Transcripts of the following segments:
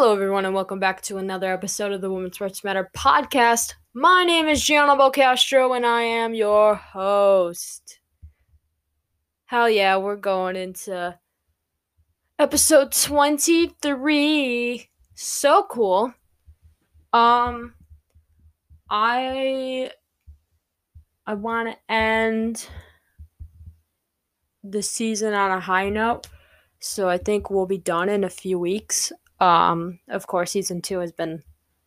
Hello, everyone, and welcome back to another episode of the Women's Sports Matter podcast. My name is Gianna Bocastro, and I am your host. Hell yeah, we're going into episode 23. So cool. Um, I I want to end the season on a high note. So I think we'll be done in a few weeks. Um, of course, season two has been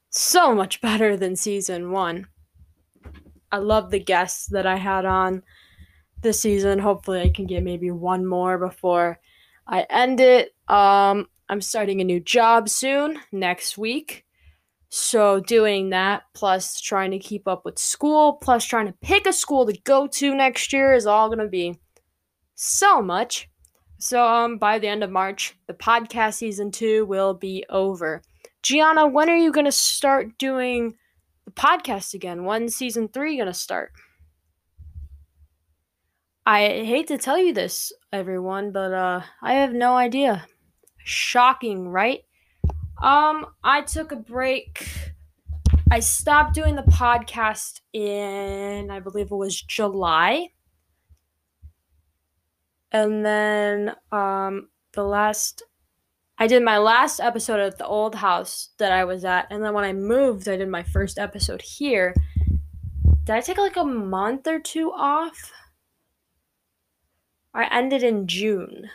so much better than season one. I love the guests that I had on this season. Hopefully, I can get maybe one more before I end it. Um, I'm starting a new job soon, next week. So, doing that, plus trying to keep up with school, plus trying to pick a school to go to next year is all going to be so much. So, um, by the end of March, the podcast season two will be over. Gianna, when are you going to start doing the podcast again? When's season three going to start? I hate to tell you this, everyone, but uh, I have no idea. Shocking, right? Um, I took a break. I stopped doing the podcast in, I believe it was July and then um, the last I did my last episode at the old house that I was at, and then when I moved, I did my first episode here. Did I take like a month or two off? I ended in June.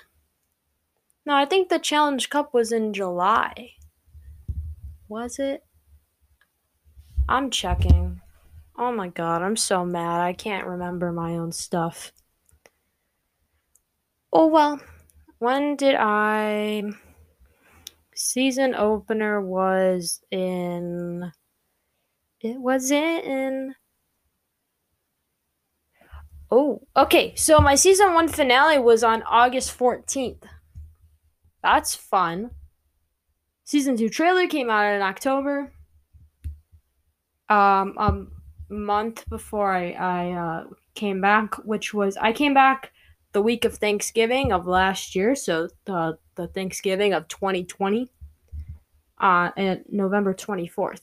No, I think the Challenge Cup was in July. Was it? I'm checking. Oh my god, I'm so mad. I can't remember my own stuff. Oh well, when did I? Season opener was in. It was in. Oh, okay. So my season one finale was on August 14th. That's fun. Season two trailer came out in October. Um, a month before I, I uh, came back, which was I came back the week of Thanksgiving of last year, so the the Thanksgiving of 2020, uh, and November 24th.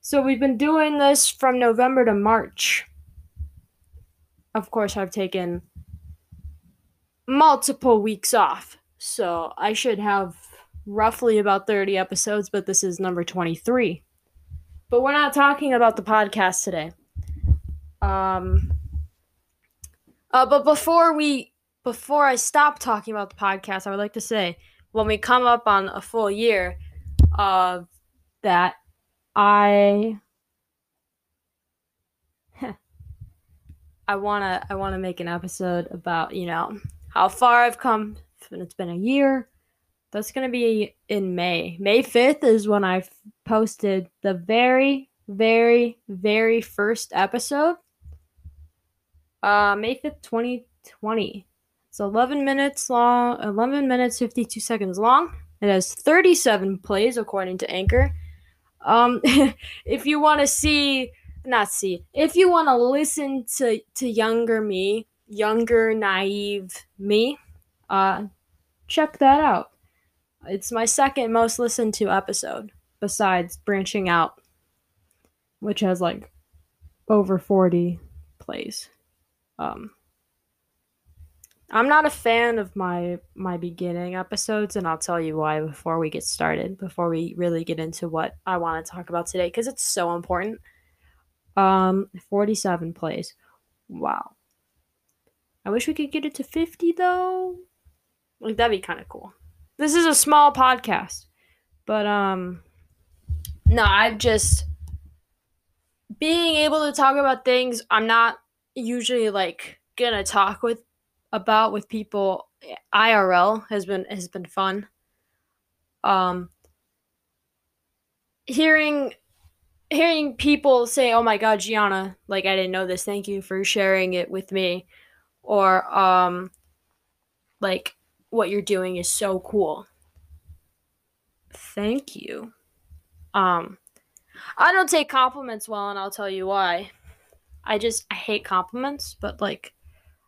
So we've been doing this from November to March. Of course, I've taken multiple weeks off, so I should have roughly about 30 episodes, but this is number 23. But we're not talking about the podcast today. Um, uh, but before we before I stop talking about the podcast, I would like to say when we come up on a full year of that, I I wanna I wanna make an episode about you know how far I've come. It's been a year. That's gonna be in May. May fifth is when I posted the very very very first episode uh, May 5th, 2020. It's 11 minutes long, 11 minutes, 52 seconds long. It has 37 plays according to Anchor. Um, if you want to see, not see, if you want to listen to, to younger me, younger, naive me, uh, check that out. It's my second most listened to episode besides branching out, which has like over 40 plays. Um, I'm not a fan of my my beginning episodes, and I'll tell you why before we get started. Before we really get into what I want to talk about today, because it's so important. Um, 47 plays. Wow. I wish we could get it to 50 though. Like that'd be kind of cool. This is a small podcast, but um, no, I've just being able to talk about things I'm not usually like gonna talk with about with people IRL has been has been fun. Um hearing hearing people say, "Oh my god, Gianna, like I didn't know this. Thank you for sharing it with me." Or um like what you're doing is so cool. Thank you. Um I don't take compliments well and I'll tell you why. I just I hate compliments, but like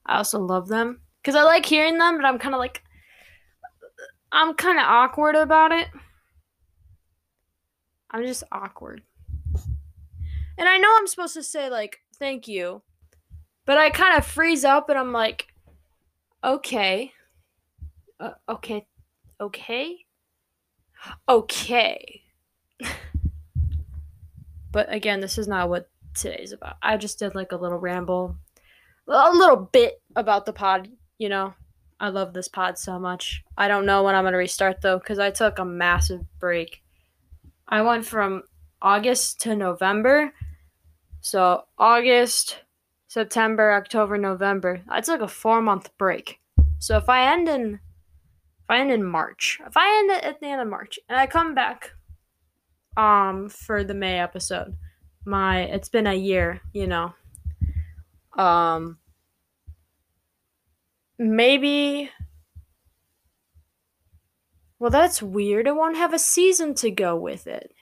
I also love them because I like hearing them, but I'm kind of like I'm kind of awkward about it. I'm just awkward. And I know I'm supposed to say, like, thank you, but I kind of freeze up and I'm like, okay. Uh, okay. Okay. Okay. but again, this is not what today's about. I just did like a little ramble, a little bit about the pod, you know. I love this pod so much. I don't know when I'm going to restart though cuz I took a massive break. I went from August to November. So, August, September, October, November. I took a 4-month break. So, if I end in if I end in March, if I end it at the end of March and I come back um for the May episode, my it's been a year, you know. Um maybe well that's weird. It won't have a season to go with it.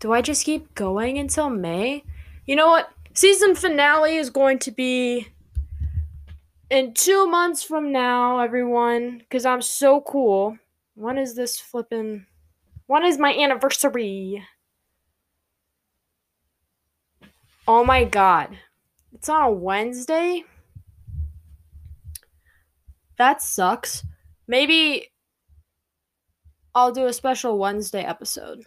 Do i just keep going until may? You know what? Season finale is going to be in two months from now everyone because i'm so cool. When is this flipping when is my anniversary oh my god it's on a Wednesday? That sucks. Maybe I'll do a special Wednesday episode.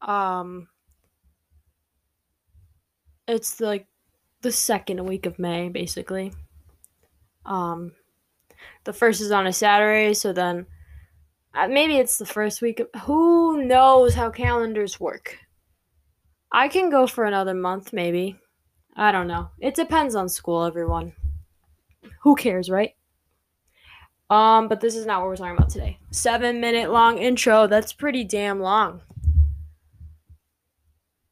Um it's like the second week of May basically. Um the first is on a Saturday, so then maybe it's the first week of who knows how calendars work. I can go for another month maybe. I don't know. It depends on school, everyone. Who cares, right? Um, but this is not what we're talking about today. Seven minute long intro. That's pretty damn long.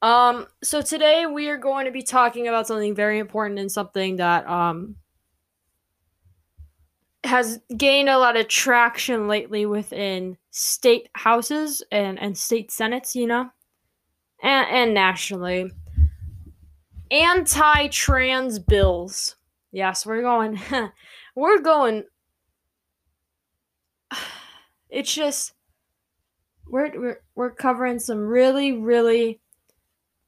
Um, so today we are going to be talking about something very important and something that um has gained a lot of traction lately within state houses and, and state senates, you know, and, and nationally anti-trans bills. Yes, we're going. we're going. It's just we're, we're we're covering some really really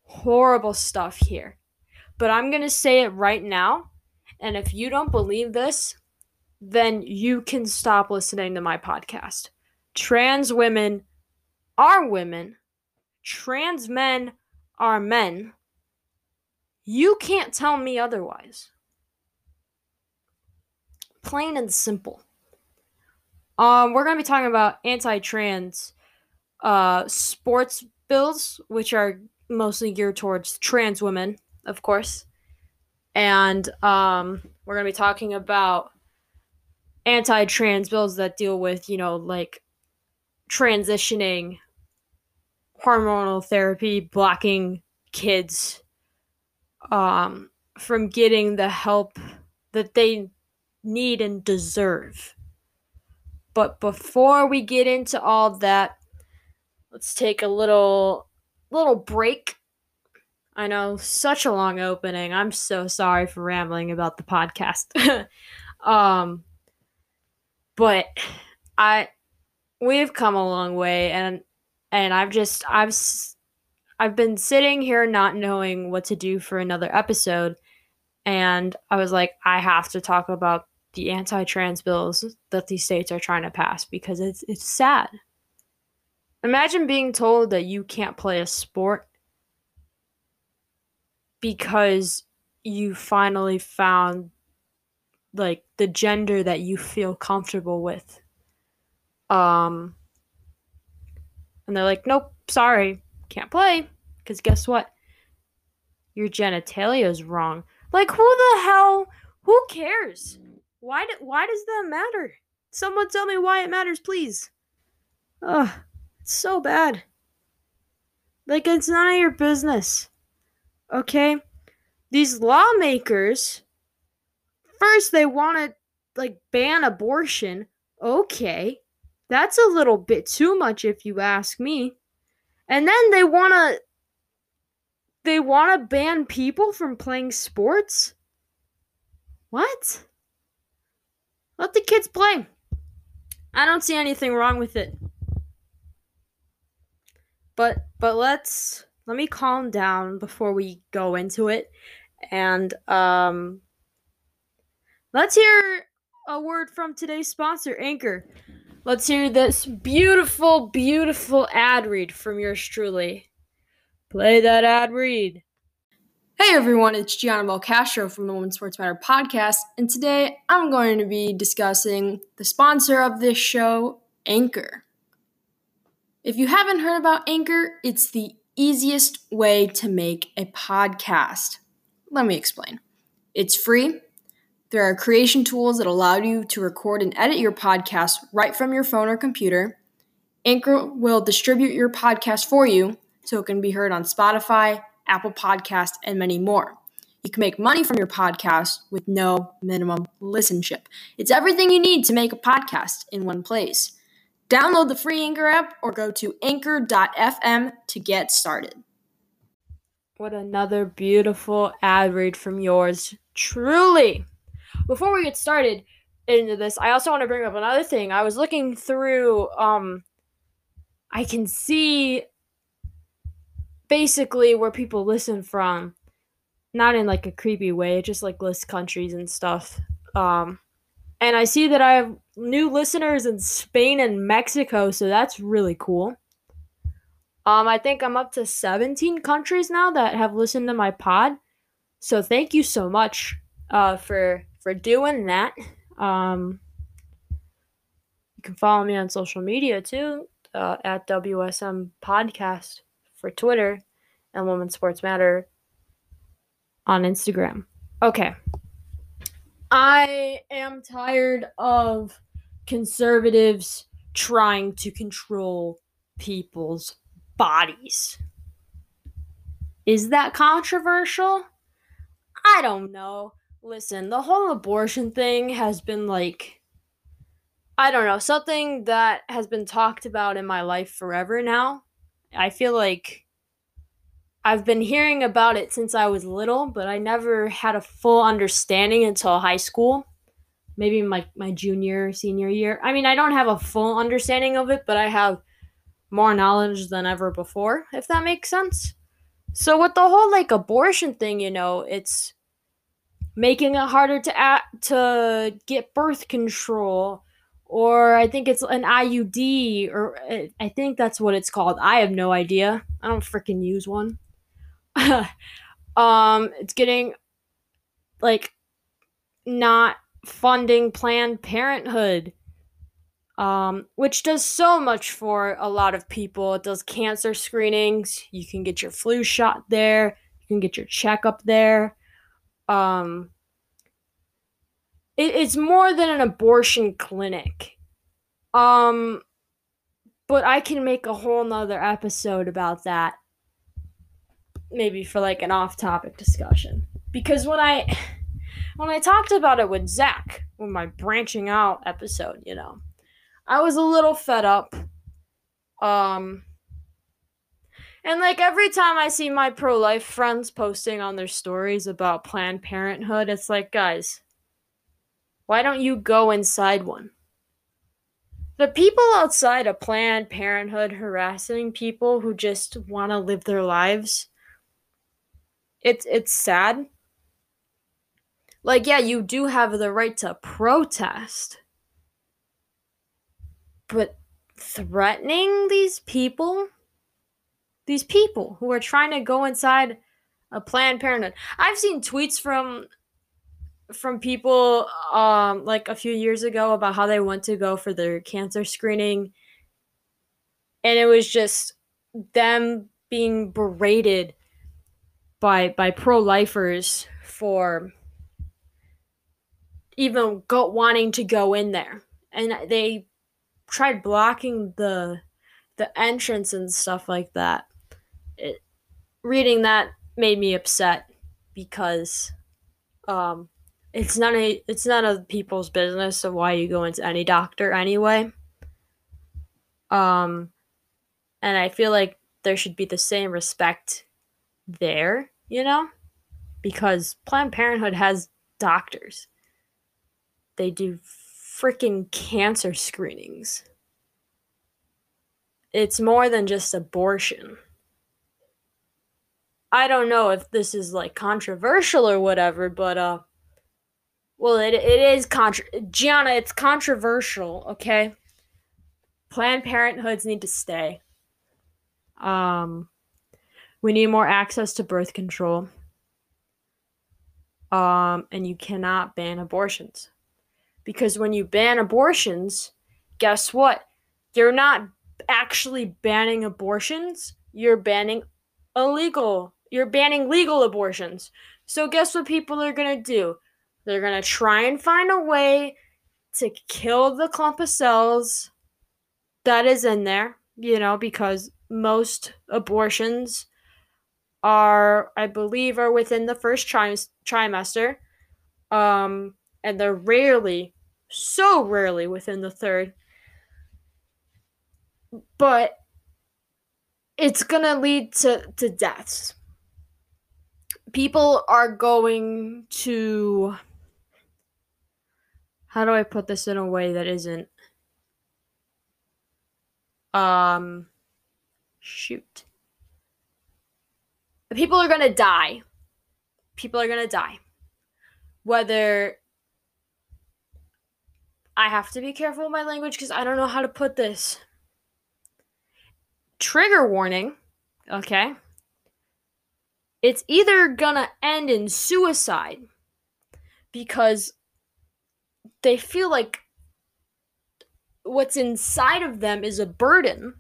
horrible stuff here. But I'm going to say it right now, and if you don't believe this, then you can stop listening to my podcast. Trans women are women. Trans men are men. You can't tell me otherwise. Plain and simple. Um, we're gonna be talking about anti-trans uh, sports bills, which are mostly geared towards trans women, of course. And um, we're gonna be talking about anti-trans bills that deal with, you know, like transitioning, hormonal therapy, blocking kids um, from getting the help that they need and deserve. But before we get into all that, let's take a little little break. I know such a long opening. I'm so sorry for rambling about the podcast. um but I we've come a long way and and I've just I've I've been sitting here not knowing what to do for another episode, and I was like, I have to talk about the anti-trans bills that these states are trying to pass because it's it's sad. Imagine being told that you can't play a sport because you finally found like the gender that you feel comfortable with. Um and they're like, "Nope, sorry can't play because guess what? Your genitalia is wrong. Like who the hell? Who cares? Why do, why does that matter? Someone tell me why it matters, please. Ugh, it's so bad. Like it's none of your business. Okay? These lawmakers first they want to like ban abortion. Okay. That's a little bit too much if you ask me. And then they want to they want to ban people from playing sports? What? Let the kids play. I don't see anything wrong with it. But but let's let me calm down before we go into it and um let's hear a word from today's sponsor, Anchor. Let's hear this beautiful, beautiful ad read from yours truly. Play that ad read. Hey everyone, it's Gianna Castro from the Women's Sports Matter podcast, and today I'm going to be discussing the sponsor of this show, Anchor. If you haven't heard about Anchor, it's the easiest way to make a podcast. Let me explain. It's free. There are creation tools that allow you to record and edit your podcast right from your phone or computer. Anchor will distribute your podcast for you so it can be heard on Spotify, Apple Podcast, and many more. You can make money from your podcast with no minimum listenership. It's everything you need to make a podcast in one place. Download the free Anchor app or go to anchor.fm to get started. What another beautiful ad read from yours truly. Before we get started into this, I also want to bring up another thing. I was looking through um I can see basically where people listen from. Not in like a creepy way, just like list countries and stuff. Um and I see that I have new listeners in Spain and Mexico, so that's really cool. Um, I think I'm up to 17 countries now that have listened to my pod. So thank you so much uh, for for doing that. Um, you can follow me on social media too uh, at WSM Podcast for Twitter and Women's Sports Matter on Instagram. Okay. I am tired of conservatives trying to control people's bodies. Is that controversial? I don't know. Listen, the whole abortion thing has been like, I don't know, something that has been talked about in my life forever now. I feel like I've been hearing about it since I was little, but I never had a full understanding until high school. Maybe my, my junior, senior year. I mean, I don't have a full understanding of it, but I have more knowledge than ever before, if that makes sense. So, with the whole like abortion thing, you know, it's making it harder to act, to get birth control or I think it's an IUD, or I think that's what it's called. I have no idea. I don't freaking use one. um, it's getting like not funding Planned Parenthood, um, which does so much for a lot of people. It does cancer screenings. You can get your flu shot there. You can get your checkup there. Um, it, it's more than an abortion clinic. Um, but I can make a whole nother episode about that maybe for like an off-topic discussion because when I when I talked about it with Zach with my branching out episode, you know, I was a little fed up. Um, and like every time I see my pro-life friends posting on their stories about Planned Parenthood, it's like, guys, why don't you go inside one? The people outside of Planned Parenthood harassing people who just want to live their lives it's it's sad. Like yeah, you do have the right to protest. But threatening these people these people who are trying to go inside a planned parenthood. I've seen tweets from from people um like a few years ago about how they went to go for their cancer screening. And it was just them being berated by by pro-lifers for even go wanting to go in there. And they tried blocking the the entrance and stuff like that it, reading that made me upset because um it's none of it's none of people's business of why you go into any doctor anyway um and i feel like there should be the same respect there, you know? Because Planned Parenthood has doctors. They do freaking cancer screenings. It's more than just abortion. I don't know if this is like controversial or whatever, but uh well it it is contra Gianna, it's controversial, okay? Planned Parenthoods need to stay. Um we need more access to birth control. Um and you cannot ban abortions. Because when you ban abortions, guess what? You're not actually banning abortions, you're banning illegal you're banning legal abortions. So, guess what people are going to do? They're going to try and find a way to kill the clump of cells that is in there, you know, because most abortions are, I believe, are within the first tri- trimester. Um, and they're rarely, so rarely within the third. But it's going to lead to, to deaths people are going to how do I put this in a way that isn't um shoot. People are going to die. People are going to die. Whether I have to be careful with my language because I don't know how to put this. Trigger warning, okay? It's either gonna end in suicide because they feel like what's inside of them is a burden,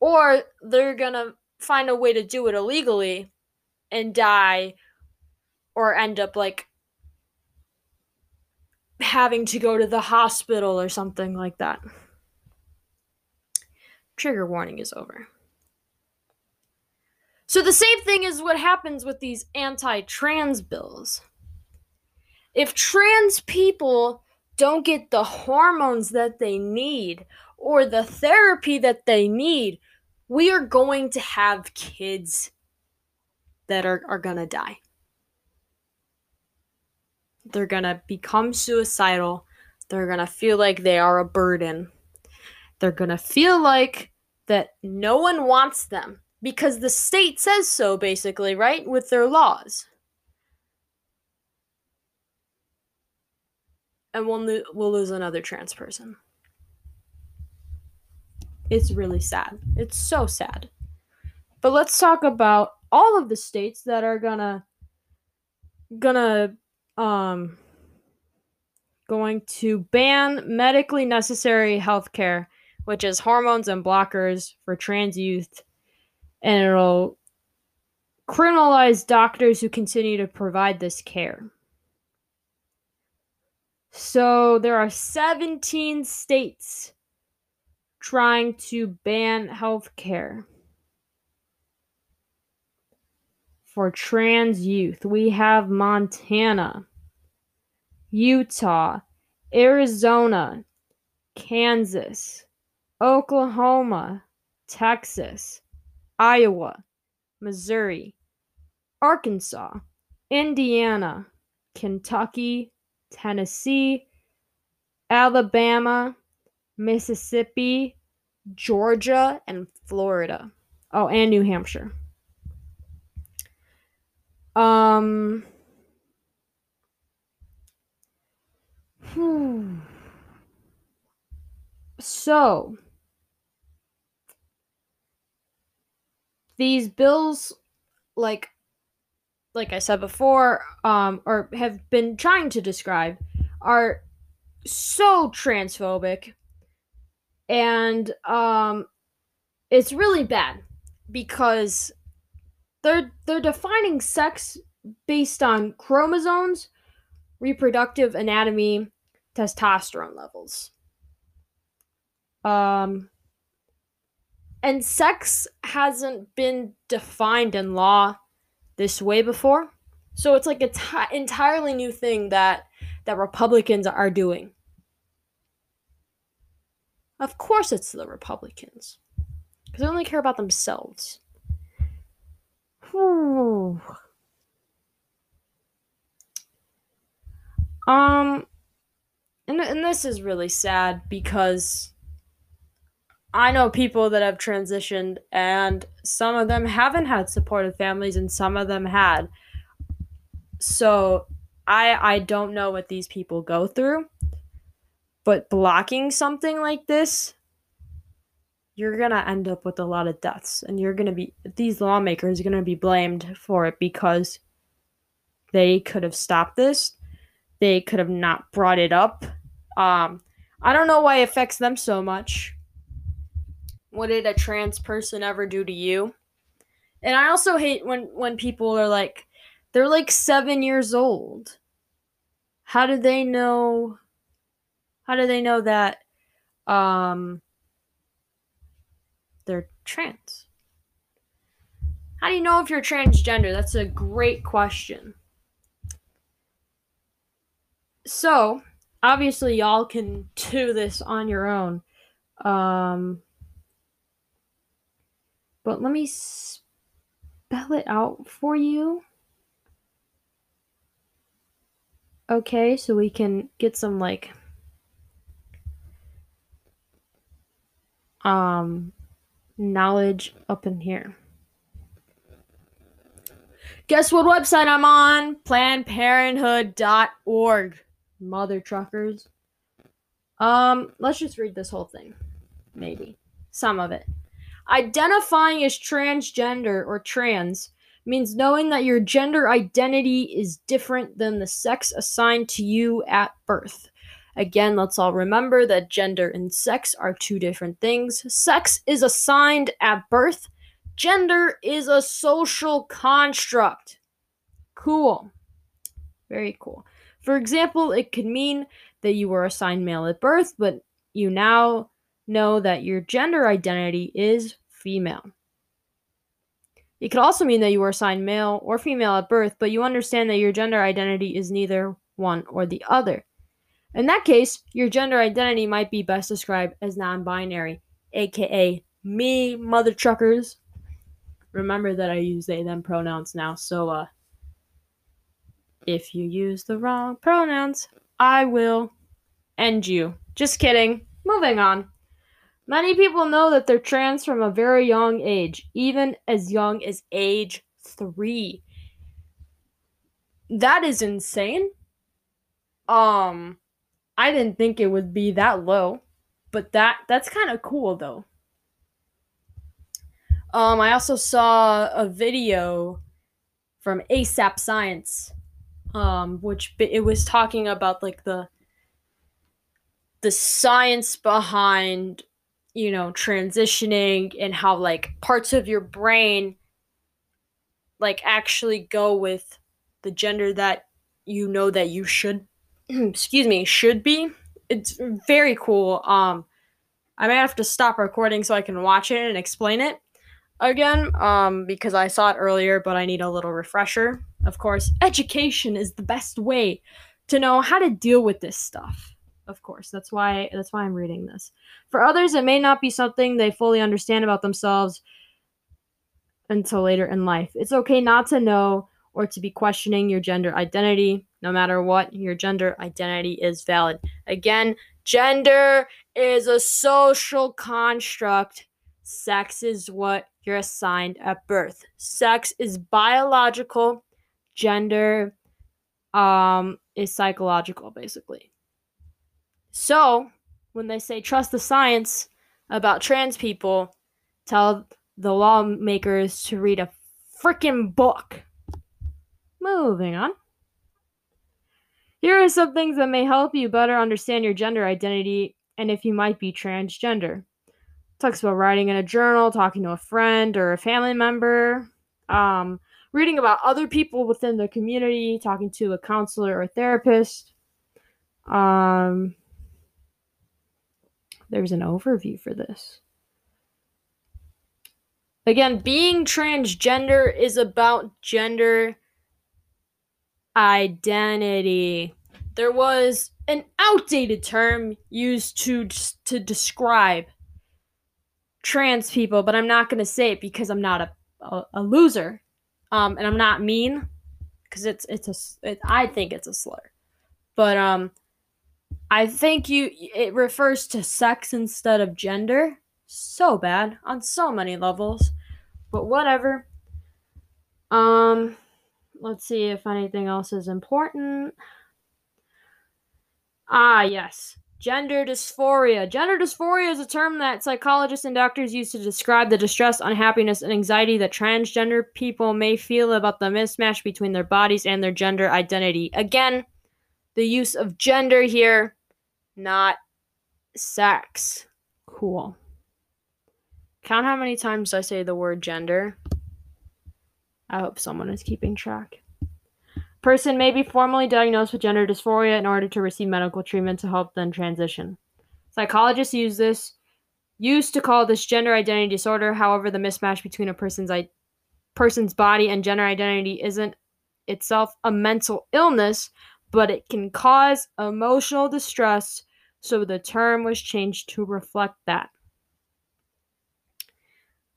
or they're gonna find a way to do it illegally and die or end up like having to go to the hospital or something like that. Trigger warning is over. So the same thing is what happens with these anti trans bills. If trans people don't get the hormones that they need or the therapy that they need, we are going to have kids that are, are going to die. They're going to become suicidal. They're going to feel like they are a burden. They're going to feel like that no one wants them because the state says so, basically, right? With their laws. And we'll, lo- we'll lose another trans person. It's really sad. It's so sad. But let's talk about all of the states that are gonna gonna um going to ban medically necessary health care, which is hormones and blockers for trans youth and it'll criminalize doctors who continue to provide this care. So there are 17 states trying to ban health care for trans youth. We have Montana, Utah, Arizona, Kansas, Oklahoma, Texas, Iowa, Missouri, Arkansas, Indiana, Kentucky, Tennessee, Alabama, Mississippi, Georgia, and Florida. Oh, and New Hampshire. Um. Hmm. So, these bills like like I said before, um, or have been trying to describe, are so transphobic, and um, it's really bad because they're they're defining sex based on chromosomes, reproductive anatomy, testosterone levels. Um, and sex hasn't been defined in law this way before. So it's like a t- entirely new thing that that Republicans are doing. Of course it's the Republicans. Cuz they only care about themselves. Um and, and this is really sad because I know people that have transitioned and some of them haven't had supportive families and some of them had. So I I don't know what these people go through. But blocking something like this you're to end up with a lot of deaths and you're to be these lawmakers are to be blamed for it because they could have stopped this. They could have not brought it up. Um I don't know why it affects them so much what did a trans person ever do to you? And I also hate when when people are like they're like 7 years old. How do they know how do they know that um they're trans? How do you know if you're transgender? That's a great question. So, obviously y'all can do this on your own. Um but let me spell it out for you. Okay, so we can get some like um knowledge up in here. Guess what website I'm on? PlannedParenthood.org. Mother truckers. Um, let's just read this whole thing. Maybe. Some of it. Identifying as transgender or trans means knowing that your gender identity is different than the sex assigned to you at birth. Again, let's all remember that gender and sex are two different things. Sex is assigned at birth, gender is a social construct. Cool. Very cool. For example, it could mean that you were assigned male at birth, but you now know that your gender identity is female. It could also mean that you were assigned male or female at birth, but you understand that your gender identity is neither one or the other. In that case, your gender identity might be best described as non binary, aka me, mother truckers. Remember that I use they them pronouns now, so uh, if you use the wrong pronouns, I will end you. Just kidding. Moving on. Many people know that they're trans from a very young age, even as young as age three. That is insane. Um, I didn't think it would be that low, but that that's kind of cool though. Um, I also saw a video from ASAP Science, um, which it was talking about like the the science behind you know, transitioning and how like parts of your brain like actually go with the gender that you know that you should excuse me, should be. It's very cool. Um I might have to stop recording so I can watch it and explain it again um because I saw it earlier but I need a little refresher. Of course, education is the best way to know how to deal with this stuff of course. That's why that's why I'm reading this. For others, it may not be something they fully understand about themselves until later in life. It's okay not to know or to be questioning your gender identity. No matter what, your gender identity is valid. Again, gender is a social construct. Sex is what you're assigned at birth. Sex is biological. Gender um, is psychological, basically. So, when they say trust the science about trans people, tell the lawmakers to read a freaking book. Moving on. Here are some things that may help you better understand your gender identity and if you might be transgender. talks about writing in a journal, talking to a friend or a family member, um, reading about other people within the community, talking to a counselor or therapist, um, there's an overview for this. Again, being transgender is about gender identity. There was an outdated term used to to describe trans people, but I'm not going to say it because I'm not a, a, a loser, um, and I'm not mean because it's it's a it, I think it's a slur, but um, I think you it refers to sex instead of gender. So bad on so many levels. But whatever. Um let's see if anything else is important. Ah, yes. Gender dysphoria. Gender dysphoria is a term that psychologists and doctors use to describe the distress, unhappiness, and anxiety that transgender people may feel about the mismatch between their bodies and their gender identity. Again, the use of gender here, not sex. Cool. Count how many times I say the word gender. I hope someone is keeping track. Person may be formally diagnosed with gender dysphoria in order to receive medical treatment to help them transition. Psychologists use this used to call this gender identity disorder. However, the mismatch between a person's I- person's body and gender identity isn't itself a mental illness, but it can cause emotional distress, so the term was changed to reflect that.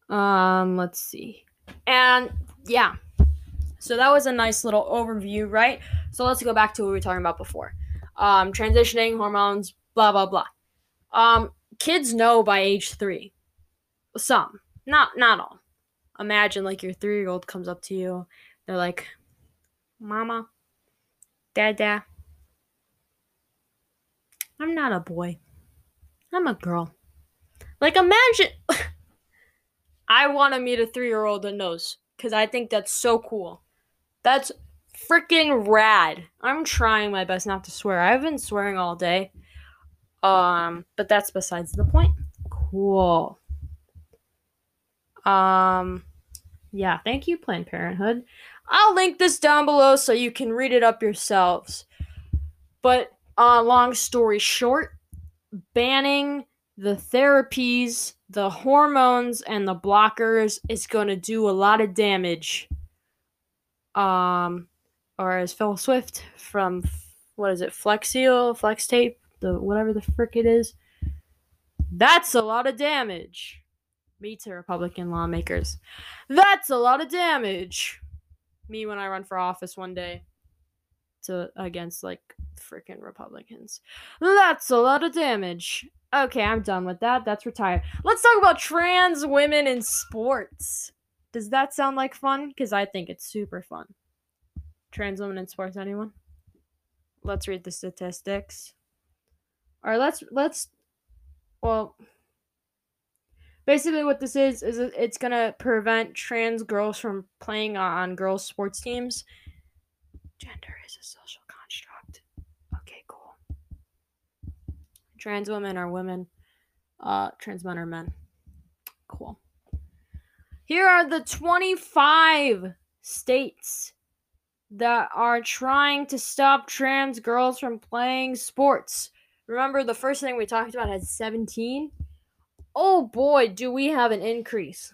Um, let's see. And yeah, so that was a nice little overview, right? So let's go back to what we were talking about before. Um, transitioning, hormones, blah blah blah. Um, kids know by age three. Some, not not all. Imagine like your three year old comes up to you. They're like, "Mama, Dada, I'm not a boy. I'm a girl." Like imagine. I want to meet a three year old that knows because I think that's so cool. That's freaking rad. I'm trying my best not to swear. I've been swearing all day. Um, but that's besides the point. Cool. Um, yeah, thank you, Planned Parenthood. I'll link this down below so you can read it up yourselves. But uh, long story short, banning the therapies, the hormones, and the blockers is going to do a lot of damage um, or as Phil Swift from what is it, Flex Seal, Flex Tape, the whatever the frick it is. That's a lot of damage. Me to Republican lawmakers. That's a lot of damage. Me when I run for office one day to against like freaking Republicans. That's a lot of damage. Okay, I'm done with that. That's retired. Let's talk about trans women in sports. Does that sound like fun? Because I think it's super fun. Trans women in sports, anyone? Let's read the statistics. Or let's let's well basically what this is is it's gonna prevent trans girls from playing on girls sports teams. Gender is a social construct. Okay, cool. Trans women are women. Uh, trans men are men. Cool. Here are the 25 states that are trying to stop trans girls from playing sports. Remember, the first thing we talked about had 17? Oh boy, do we have an increase.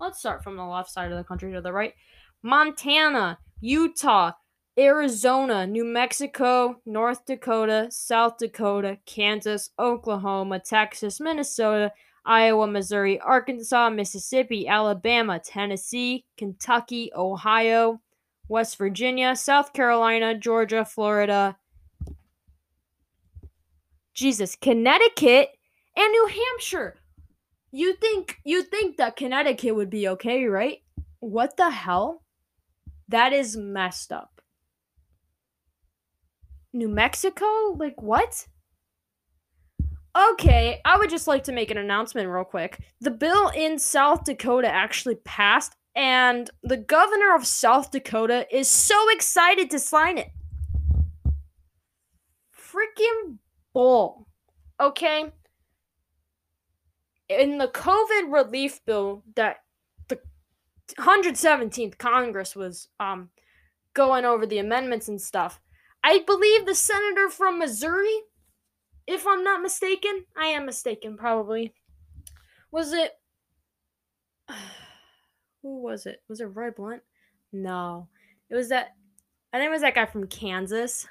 Let's start from the left side of the country to the right. Montana, Utah, Arizona, New Mexico, North Dakota, South Dakota, Kansas, Oklahoma, Texas, Minnesota, Iowa, Missouri, Arkansas, Mississippi, Alabama, Tennessee, Kentucky, Ohio, West Virginia, South Carolina, Georgia, Florida, Jesus, Connecticut, and New Hampshire. You think you think that Connecticut would be okay, right? What the hell? That is messed up. New Mexico? Like what? Okay, I would just like to make an announcement real quick. The bill in South Dakota actually passed, and the governor of South Dakota is so excited to sign it. Freaking bull. Okay? In the COVID relief bill that the 117th Congress was um going over the amendments and stuff, I believe the senator from Missouri if I'm not mistaken, I am mistaken probably. Was it who was it? Was it Roy Blunt? No. It was that I think it was that guy from Kansas.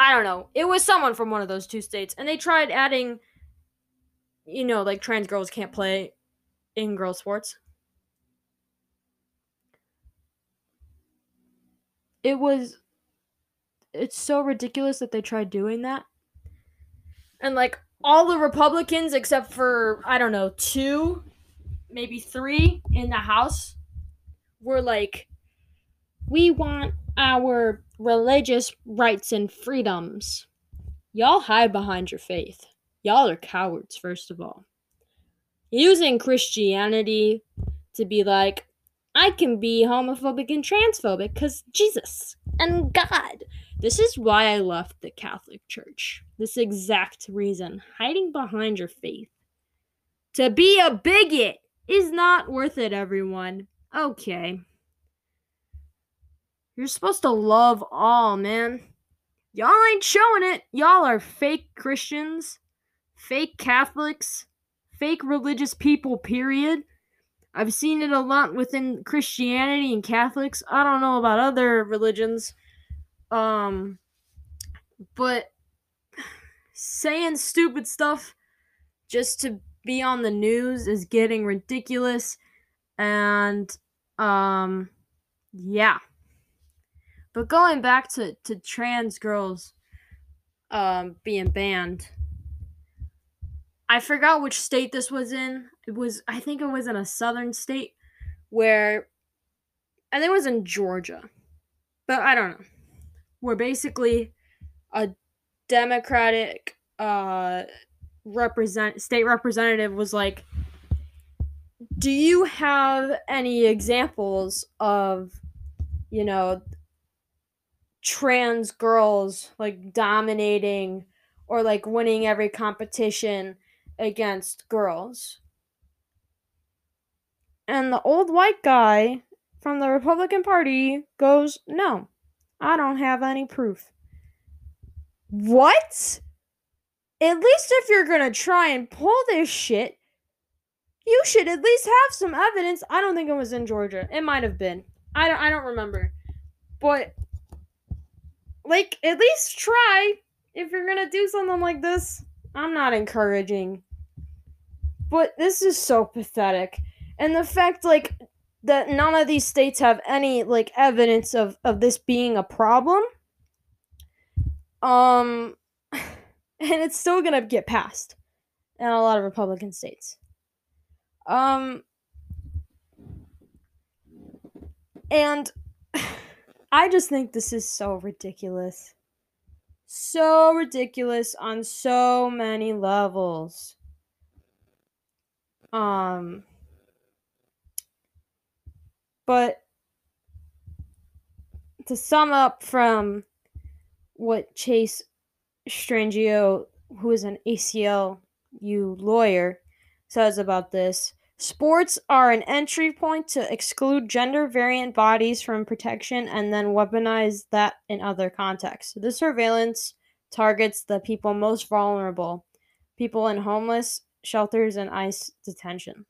I don't know. It was someone from one of those two states and they tried adding you know, like trans girls can't play in girl sports. It was it's so ridiculous that they tried doing that. And like all the Republicans except for I don't know, two, maybe 3 in the House were like we want our religious rights and freedoms. Y'all hide behind your faith. Y'all are cowards, first of all. Using Christianity to be like, I can be homophobic and transphobic because Jesus and God. This is why I left the Catholic Church. This exact reason. Hiding behind your faith. To be a bigot is not worth it, everyone. Okay. You're supposed to love all, man. Y'all ain't showing it. Y'all are fake Christians, fake Catholics, fake religious people, period. I've seen it a lot within Christianity and Catholics. I don't know about other religions. Um but saying stupid stuff just to be on the news is getting ridiculous and um yeah. But going back to to trans girls um being banned I forgot which state this was in. It was I think it was in a southern state where I think it was in Georgia. But I don't know. Where basically a democratic uh represent state representative was like do you have any examples of you know trans girls like dominating or like winning every competition against girls. And the old white guy from the Republican Party goes, No, I don't have any proof. What? At least if you're gonna try and pull this shit, you should at least have some evidence. I don't think it was in Georgia. It might have been. I don't I don't remember. But like at least try if you're gonna do something like this. I'm not encouraging but this is so pathetic. And the fact like that none of these states have any like evidence of of this being a problem um and it's still to get passed in a lot of republican states um and i just think this is so ridiculous. So ridiculous on so many levels. Um, but to sum up from what Chase Strangio, who is an ACLU lawyer, says about this, sports are an entry point to exclude gender variant bodies from protection and then weaponize that in other contexts. This surveillance targets the people most vulnerable, people in homeless shelters and ICE detention.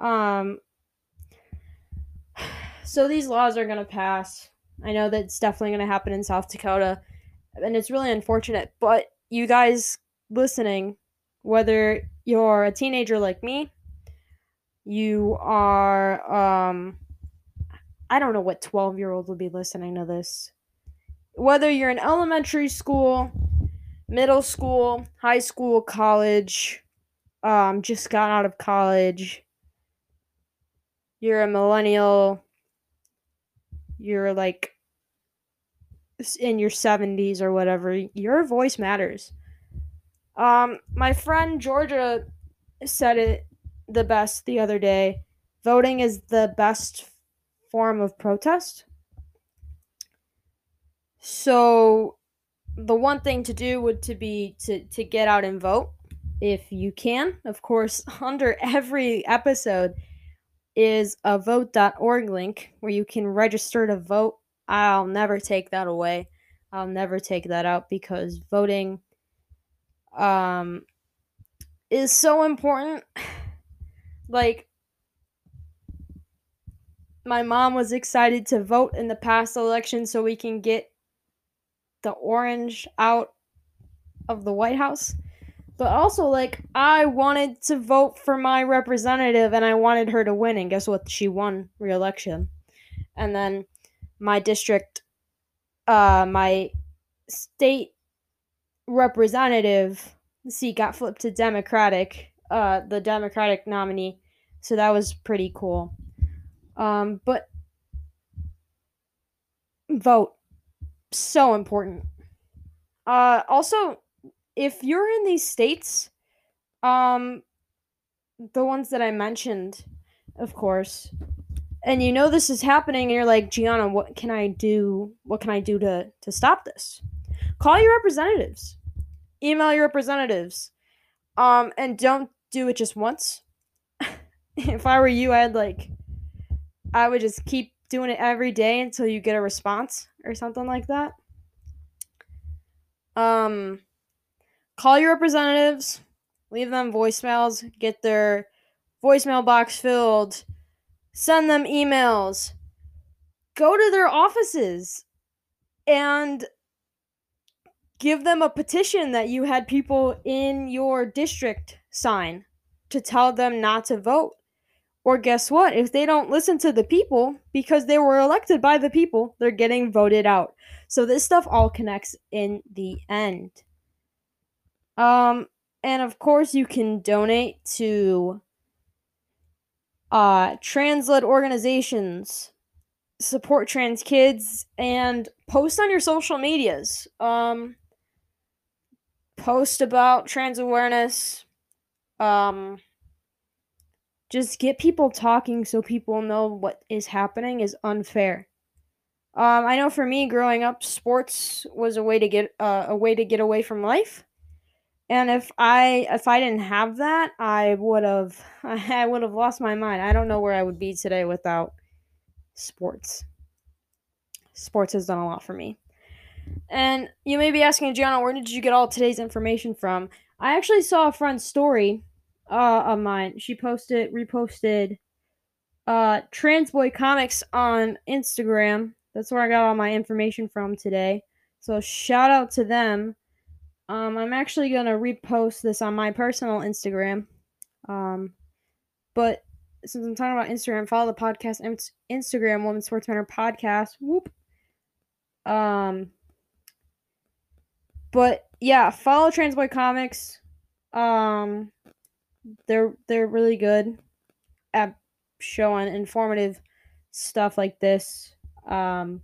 Um, so these laws are going to pass. I know that's definitely going to happen in South Dakota, and it's really unfortunate. But you guys listening, whether you're a teenager like me, you are, um, I don't know what 12 year old will be listening to this. Whether you're in elementary school, middle school, high school, college, um, just got out of college, you're a millennial, you're like in your 70s or whatever, your voice matters. Um, my friend Georgia said it the best the other day. Voting is the best form of protest. So the one thing to do would to be to to get out and vote if you can. Of course, under every episode is a vote.org link where you can register to vote. I'll never take that away. I'll never take that out because voting um is so important. like my mom was excited to vote in the past election so we can get the orange out of the White House. But also, like, I wanted to vote for my representative and I wanted her to win. And guess what? She won re election. And then my district uh, my state representative seat got flipped to Democratic, uh, the Democratic nominee. So that was pretty cool. Um, but vote so important. Uh, also, if you're in these states, um, the ones that I mentioned, of course, and you know this is happening, and you're like, Gianna, what can I do? What can I do to to stop this? Call your representatives, email your representatives, um, and don't do it just once. if I were you, I'd like, I would just keep doing it every day until you get a response or something like that. Um, call your representatives, leave them voicemails, get their voicemail box filled, send them emails, go to their offices and give them a petition that you had people in your district sign to tell them not to vote. Or guess what? If they don't listen to the people because they were elected by the people, they're getting voted out. So this stuff all connects in the end. Um and of course you can donate to uh trans-led organizations, support trans kids and post on your social medias. Um post about trans awareness. Um just get people talking so people know what is happening is unfair. Um, I know for me, growing up, sports was a way to get uh, a way to get away from life. And if I if I didn't have that, I would have I would have lost my mind. I don't know where I would be today without sports. Sports has done a lot for me. And you may be asking, Gianna, where did you get all today's information from? I actually saw a friend's story uh, of mine. She posted, reposted uh, Transboy Comics on Instagram. That's where I got all my information from today. So shout out to them. Um, I'm actually gonna repost this on my personal Instagram. Um, but since I'm talking about Instagram, follow the podcast Instagram Women's Sports Matter podcast. Whoop. Um, but yeah, follow Transboy Comics. Um, they're they're really good at showing informative stuff like this. Um,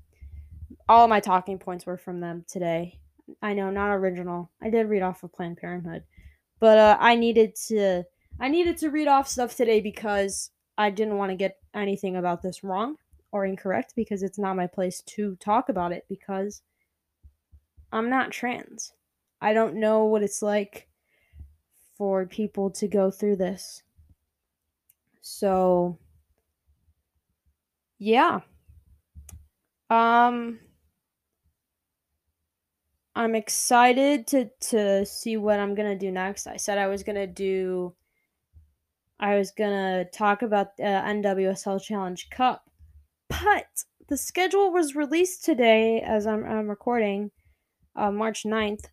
all my talking points were from them today. I know, not original. I did read off of Planned Parenthood, but uh, I needed to I needed to read off stuff today because I didn't want to get anything about this wrong or incorrect because it's not my place to talk about it because I'm not trans. I don't know what it's like for people to go through this. So yeah. Um I'm excited to to see what I'm to do next. I said I was to do I was to talk about the NWSL Challenge Cup. But the schedule was released today as I'm, I'm recording uh, March 9th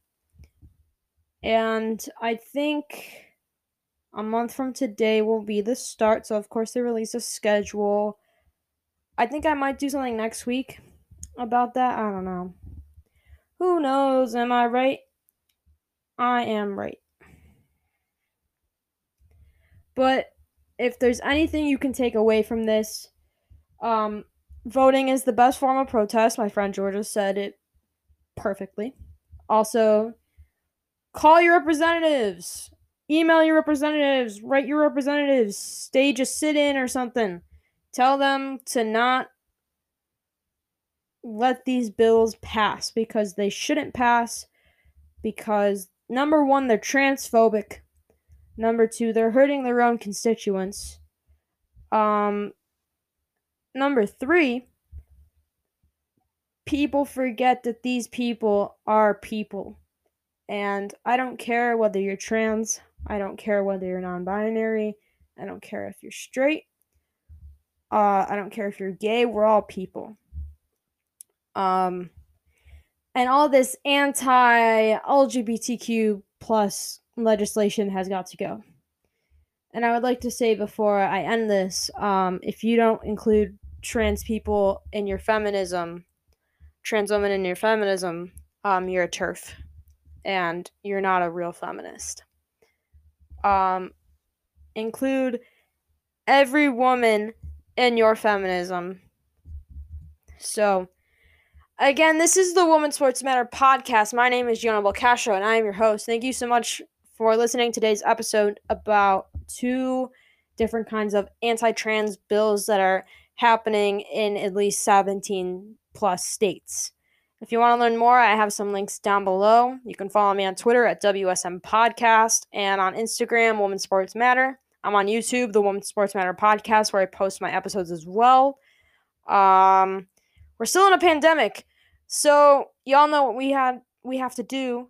and I think a month from today will be the start. So, of course, they release a schedule. I think I might do something next week about that. I don't know. Who knows? Am I right? I am right. But if there's anything you can take away from this, um, voting is the best form of protest. My friend Georgia said it perfectly. Also, Call your representatives. Email your representatives. Write your representatives. Stage a sit in or something. Tell them to not let these bills pass because they shouldn't pass. Because, number one, they're transphobic. Number two, they're hurting their own constituents. Um, number three, people forget that these people are people. And I don't care whether you're trans, I don't care whether you're non binary, I don't care if you're straight, uh, I don't care if you're gay, we're all people. Um, and all this anti LGBTQ plus legislation has got to go. And I would like to say before I end this, um, if you don't include trans people in your feminism, trans woman in your feminism, um, you're a TERF and you're not a real feminist. Um, include every woman in your feminism. So, again, this is the Women's Sports Matter podcast. My name is Gianna Belcastro, and I am your host. Thank you so much for listening to today's episode about two different kinds of anti-trans bills that are happening in at least 17 plus states. If you want to learn more, I have some links down below. You can follow me on Twitter at WSM Podcast and on Instagram, Women Sports Matter. I'm on YouTube, the Women Sports Matter Podcast, where I post my episodes as well. Um, we're still in a pandemic, so y'all know what we had we have to do: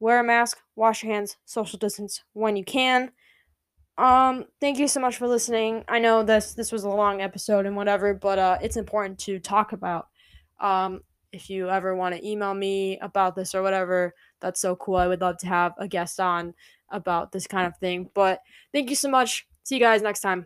wear a mask, wash your hands, social distance when you can. Um, thank you so much for listening. I know this this was a long episode and whatever, but uh, it's important to talk about. Um, if you ever want to email me about this or whatever, that's so cool. I would love to have a guest on about this kind of thing. But thank you so much. See you guys next time.